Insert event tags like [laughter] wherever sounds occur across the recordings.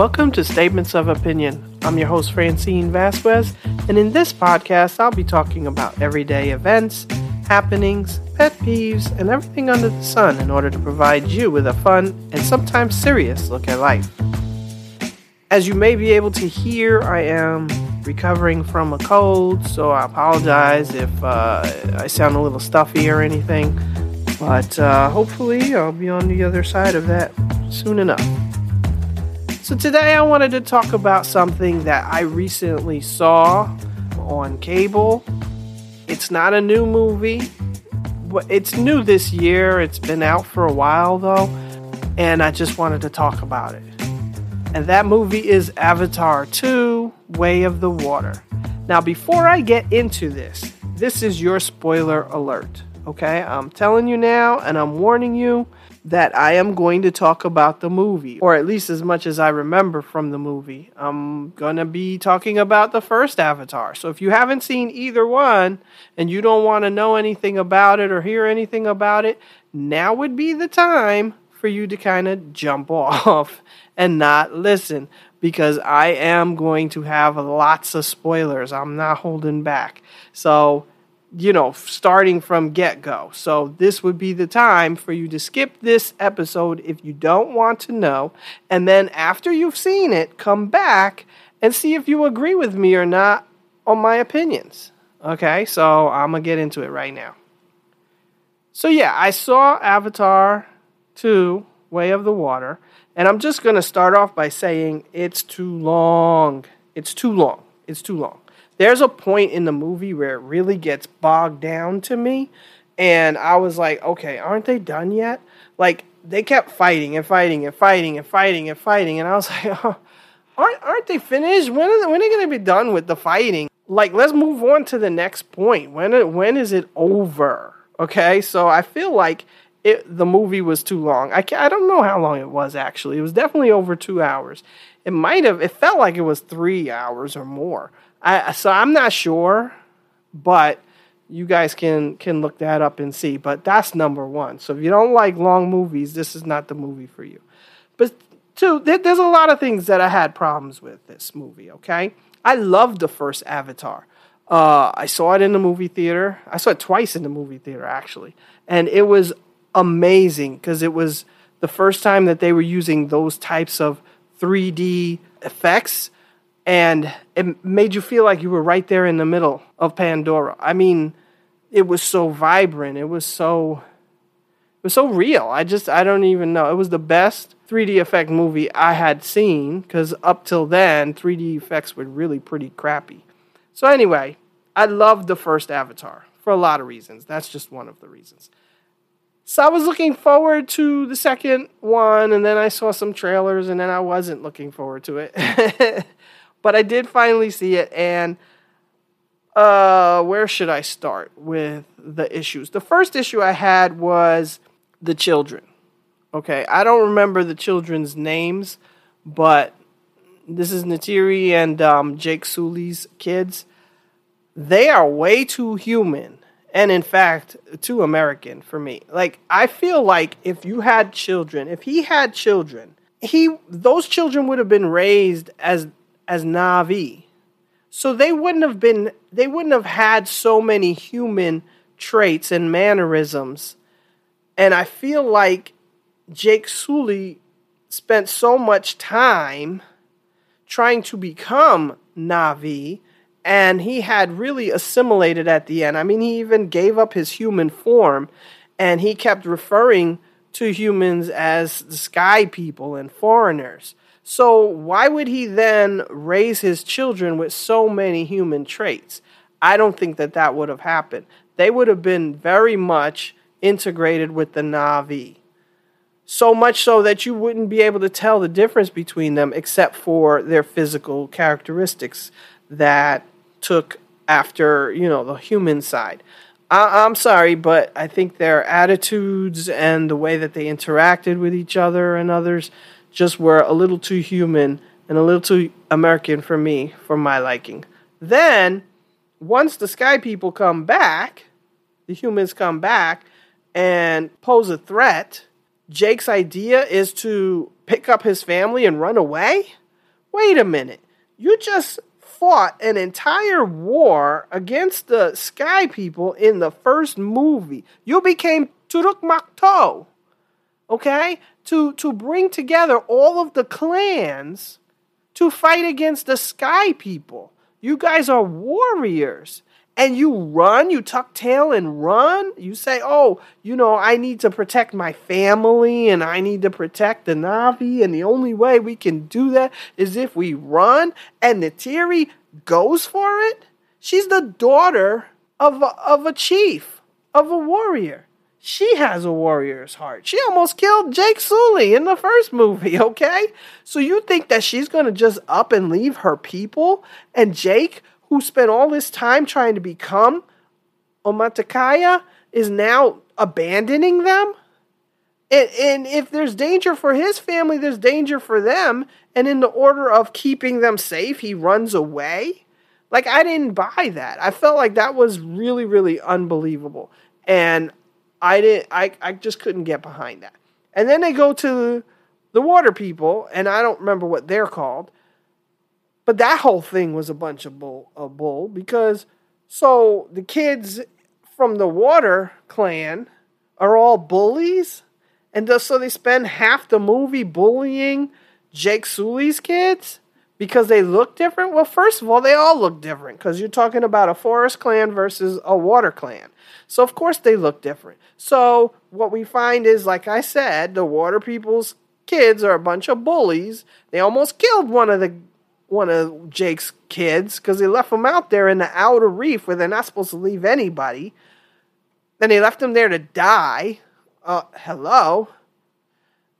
Welcome to Statements of Opinion. I'm your host, Francine Vasquez, and in this podcast, I'll be talking about everyday events, happenings, pet peeves, and everything under the sun in order to provide you with a fun and sometimes serious look at life. As you may be able to hear, I am recovering from a cold, so I apologize if uh, I sound a little stuffy or anything. But uh, hopefully, I'll be on the other side of that soon enough. So, today I wanted to talk about something that I recently saw on cable. It's not a new movie, but it's new this year. It's been out for a while though, and I just wanted to talk about it. And that movie is Avatar 2 Way of the Water. Now, before I get into this, this is your spoiler alert. Okay, I'm telling you now, and I'm warning you that I am going to talk about the movie, or at least as much as I remember from the movie. I'm going to be talking about the first Avatar. So if you haven't seen either one and you don't want to know anything about it or hear anything about it, now would be the time for you to kind of jump [laughs] off and not listen because I am going to have lots of spoilers. I'm not holding back. So you know, starting from get go. So, this would be the time for you to skip this episode if you don't want to know. And then, after you've seen it, come back and see if you agree with me or not on my opinions. Okay, so I'm gonna get into it right now. So, yeah, I saw Avatar 2 Way of the Water, and I'm just gonna start off by saying it's too long. It's too long. It's too long there's a point in the movie where it really gets bogged down to me and i was like okay aren't they done yet? Like they kept fighting and fighting and fighting and fighting and fighting and i was [laughs] like oh, aren't, aren't they finished? When are they, they going to be done with the fighting? Like let's move on to the next point. When, when is it over? Okay so i feel like it, the movie was too long. I, I don't know how long it was actually. It was definitely over two hours. It might have it felt like it was three hours or more I, so I'm not sure, but you guys can can look that up and see. But that's number one. So if you don't like long movies, this is not the movie for you. But two, there, there's a lot of things that I had problems with this movie. Okay, I loved the first Avatar. Uh, I saw it in the movie theater. I saw it twice in the movie theater actually, and it was amazing because it was the first time that they were using those types of 3D effects and it made you feel like you were right there in the middle of Pandora. I mean, it was so vibrant. It was so it was so real. I just I don't even know. It was the best 3D effect movie I had seen cuz up till then 3D effects were really pretty crappy. So anyway, I loved the first Avatar for a lot of reasons. That's just one of the reasons. So I was looking forward to the second one and then I saw some trailers and then I wasn't looking forward to it. [laughs] But I did finally see it, and uh, where should I start with the issues? The first issue I had was the children. Okay, I don't remember the children's names, but this is Neytiri and um, Jake Sully's kids. They are way too human, and in fact, too American for me. Like, I feel like if you had children, if he had children, he those children would have been raised as as Na'vi. So they wouldn't have been they wouldn't have had so many human traits and mannerisms. And I feel like Jake Sully spent so much time trying to become Na'vi and he had really assimilated at the end. I mean, he even gave up his human form and he kept referring to humans as the sky people and foreigners. So, why would he then raise his children with so many human traits? I don't think that that would have happened. They would have been very much integrated with the Na'vi. So much so that you wouldn't be able to tell the difference between them except for their physical characteristics that took after, you know, the human side. I- am sorry, but I think their attitudes and the way that they interacted with each other and others just were a little too human and a little too American for me, for my liking. Then, once the Sky People come back, the humans come back and pose a threat, Jake's idea is to pick up his family and run away. wait a minute. You just fought an entire war against the Sky People in the first movie. You became Turuk Makto. Okay? To to bring together all of the clans to fight against the Sky People. You guys are warriors and you run, you tuck tail and run. You say, oh, you know, I need to protect my family and I need to protect the Na'vi. And the only way we can do that is if we run. And Neytiri goes for it. She's the daughter of a, of a chief, of a warrior. She has a warrior's heart. She almost killed Jake Sully in the first movie, [laughs] okay? So you think that she's going to just up and leave her people and Jake who spent all this time trying to become Omaticaya is now abandoning them? And, and if there's danger for his family, there's danger for them. And in the order of keeping them safe, he runs away. Like, I didn't buy that. I felt like that was really, really unbelievable. And I didn't, I, I just couldn't get behind that. And then they go to the water people, and I don't remember what they're called. But that whole thing was a bunch of bull, a bull because so the kids from the Water clan are all bullies, and so they spend half the movie bullying Jake Sully's kids because they look different. Well, first of all, they all look different because you're talking about a forest clan versus a water clan. So of course they look different. So what we find is, like I said, the water people's kids are a bunch of bullies. They almost killed one of the one of Jake's kids because they left him out there in the outer reef where they're not supposed to leave anybody. Then they left him there to die. Uh, hello,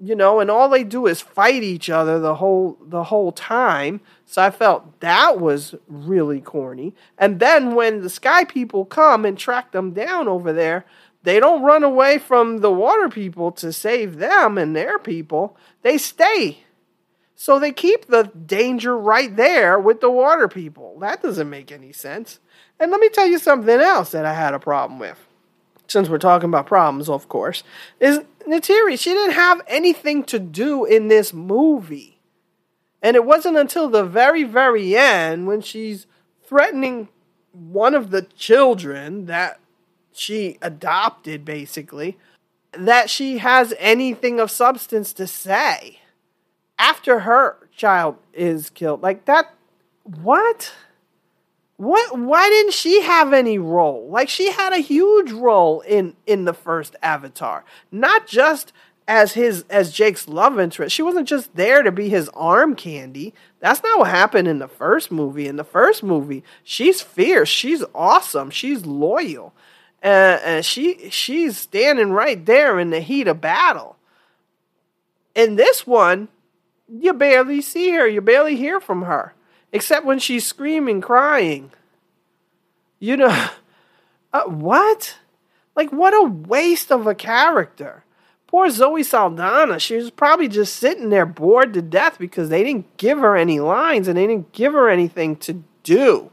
you know, and all they do is fight each other the whole the whole time. So I felt that was really corny. And then when the sky people come and track them down over there, they don't run away from the water people to save them and their people. They stay so they keep the danger right there with the water people. That doesn't make any sense. And let me tell you something else that I had a problem with. Since we're talking about problems, of course, is Neytiri. She didn't have anything to do in this movie. And it wasn't until the very, very end when she's threatening one of the children that she adopted, basically, that she has anything of substance to say after her child is killed. Like that what? What why didn't she have any role? Like she had a huge role in in the first Avatar. Not just as his as Jake's love interest. She wasn't just there to be his arm candy. That's not what happened in the first movie. In the first movie, she's fierce, she's awesome, she's loyal. Uh, and she she's standing right there in the heat of battle. In this one, you barely see her. You barely hear from her, except when she's screaming, crying. You know, [laughs] uh, what? Like, what a waste of a character. Poor Zoe Saldana. She was probably just sitting there bored to death because they didn't give her any lines and they didn't give her anything to do.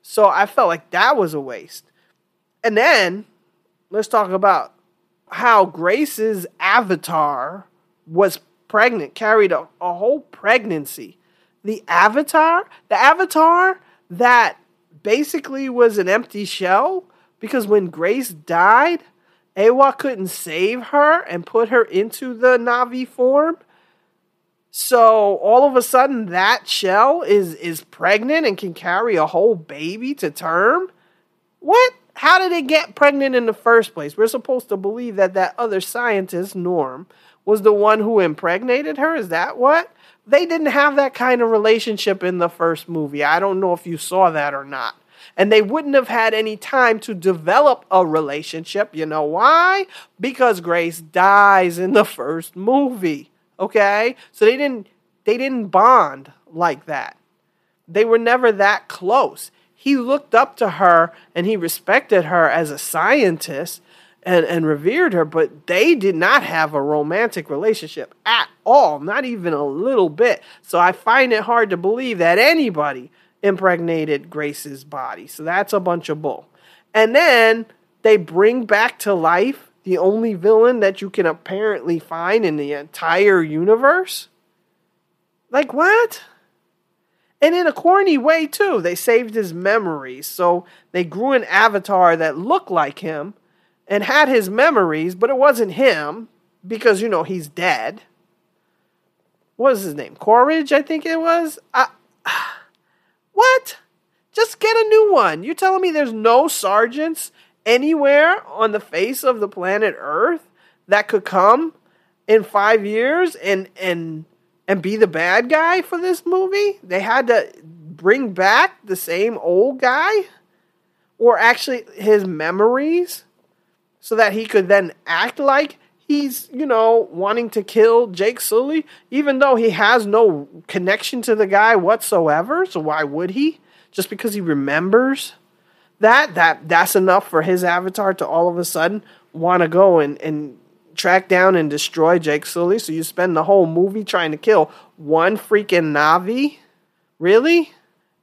So I felt like that was a waste. And then let's talk about how Grace's avatar was pregnant, carried a, a whole pregnancy. The avatar, the avatar that basically was an empty shell because when Grace died, Eywa couldn't save her and put her into the Na'vi form. So all of a sudden that shell is is pregnant and can carry a whole baby to term. What? How did it get pregnant in the first place? We're supposed to believe that that other scientist, Norm, was the one who impregnated her? Is that what? They didn't have that kind of relationship in the first movie. I don't know if you saw that or not. And they wouldn't have had any time to develop a relationship. You know why? Because Grace dies in the first movie. Okay? So they didn't they didn't bond like that. They were never that close. He looked up to her and he respected her as a scientist and, and revered her, but they did not have a romantic relationship at all, not even a little bit. So I find it hard to believe that anybody impregnated Grace's body. So that's a bunch of bull. And then they bring back to life the only villain that you can apparently find in the entire universe. Like what? And in a corny way, too. They saved his memories. So they grew an avatar that looked like him and had his memories, but it wasn't him because, you know, he's dead. What was his name? Courage, I think it was. I, [sighs] what? Just get a new one. You're telling me there's no sergeants anywhere on the face of the planet Earth that could come in five years and and and be the bad guy for this movie? They had to bring back the same old guy? Or actually his memories? So that he could then act like he's, you know, wanting to kill Jake Sully, even though he has no connection to the guy whatsoever. So why would he? Just because he remembers that, that that's enough for his avatar to all of a sudden want to go and, and track down and destroy Jake Sully. So you spend the whole movie trying to kill one freaking Na'vi? Really?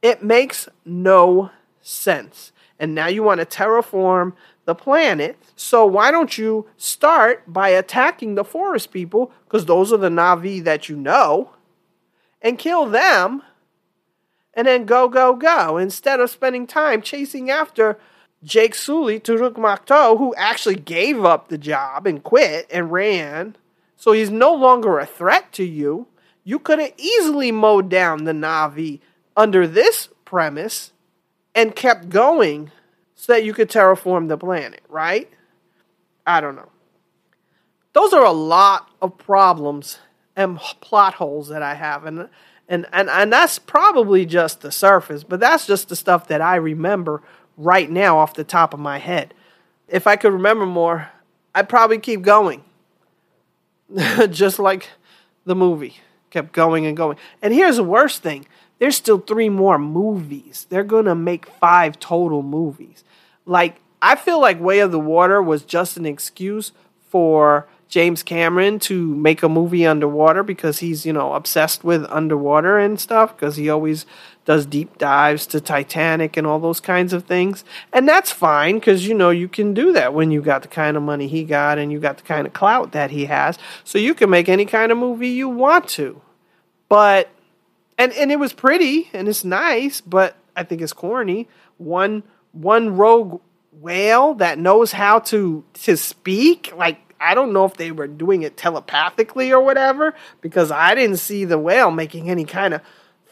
It makes no sense. And now you want to terraform the planet. So why don't you start by attacking the forest people, because those are the Na'vi that you know, and kill them, and then go, go, go, instead of spending time chasing after Jake Sully, Turuk Makto, who actually gave up the job and quit and ran. So he's no longer a threat to you. You could have easily mowed down the Na'vi under this premise and kept going so that you could terraform the planet, right? I don't know. Those are a lot of problems and plot holes that I have and and and, and that's probably just the surface, but that's just the stuff that I remember right now off the top of my head. If I could remember more, I'd probably keep going. [laughs] Just like the movie kept going and going. And here's the worst thing there's still three more movies. They're going to make five total movies. Like, I feel like Way of the Water was just an excuse for James Cameron to make a movie underwater because he's, you know, obsessed with underwater and stuff because he always does deep dives to Titanic and all those kinds of things. And that's fine because, you know, you can do that when you got the kind of money he got and you got the kind of clout that he has. So you can make any kind of movie you want to. But, and, and it was pretty and it's nice, but I think it's corny. One, one rogue whale that knows how to, to speak, like, I don't know if they were doing it telepathically or whatever, because I didn't see the whale making any kind of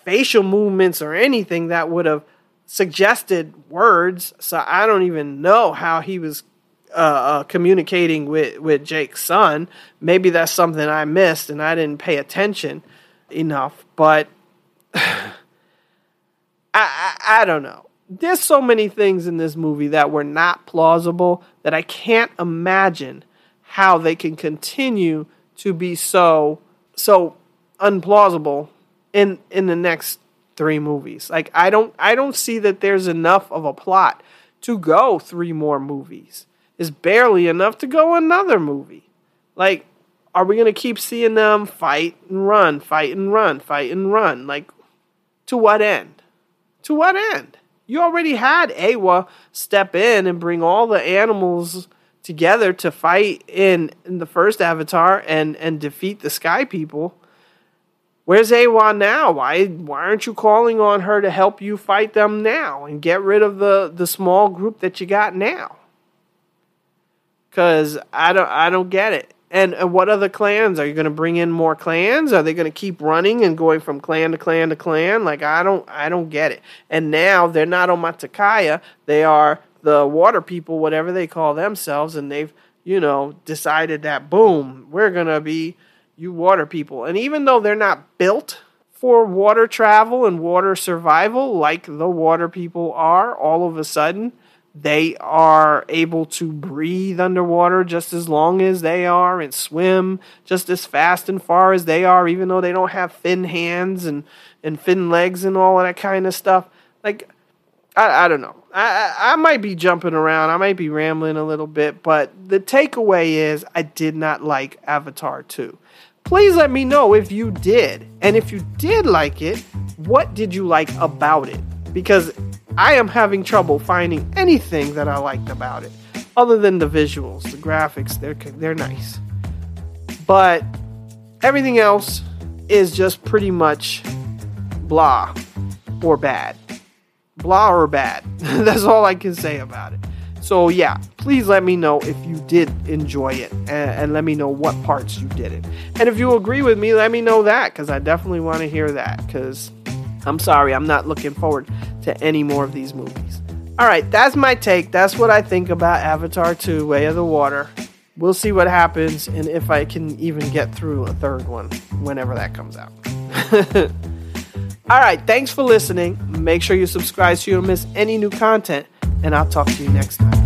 facial movements or anything that would have suggested words. So I don't even know how he was uh, uh, communicating with, with Jake's son. Maybe that's something I missed and I didn't pay attention enough. But [sighs] I, I, I don't know. There's so many things in this movie that were not plausible that I can't imagine how they can continue to be so so unplausible in in the next three movies. Like I don't I don't see that there's enough of a plot to go three more movies. It's barely enough to go another movie. Like are we going to keep seeing them fight and run, fight and run, fight and run? Like to what end? To what end? You already had Eywa step in and bring all the animals together to fight in, in the first Avatar and, and defeat the Sky People. Where's Eywa now? Why why aren't you calling on her to help you fight them now and get rid of the, the small group that you got now? Cause I don't I don't get it. And, and what other clans? Are you going to bring in more clans? Are they going to keep running and going from clan to clan to clan? Like I don't I don't get it. And now they're not on Omaticaya. They are the water people, whatever they call themselves, and they've you know decided that boom, we're going to be you water people. And even though they're not built for water travel and water survival like the water people are, all of a sudden they are able to breathe underwater just as long as they are and swim just as fast and far as they are, even though they don't have fin hands and, and fin legs and all of that kind of stuff. Like, I, I don't know. I, I might be jumping around. I might be rambling a little bit, but the takeaway is I did not like Avatar 2 please let me know if you did. And if you did like it, what did you like about it? Because I am having trouble finding anything that I liked about it other than the visuals, the graphics, they're they're nice. But everything else is just pretty much blah. or bad. Blah or bad. [laughs] That's all I can say about it. So, yeah, please let me know if you did enjoy it and, and let me know what parts you didn't. And if you agree with me, let me know that because I definitely want to hear that because I'm sorry, I'm not looking forward to any more of these movies. All right, that's my take. That's what I think about Avatar 2 Way of the Water. We'll see what happens and if I can even get through a third one whenever that comes out. [laughs] All right, thanks for listening. Make sure you subscribe so you don't miss any new content, and I'll talk to you next time.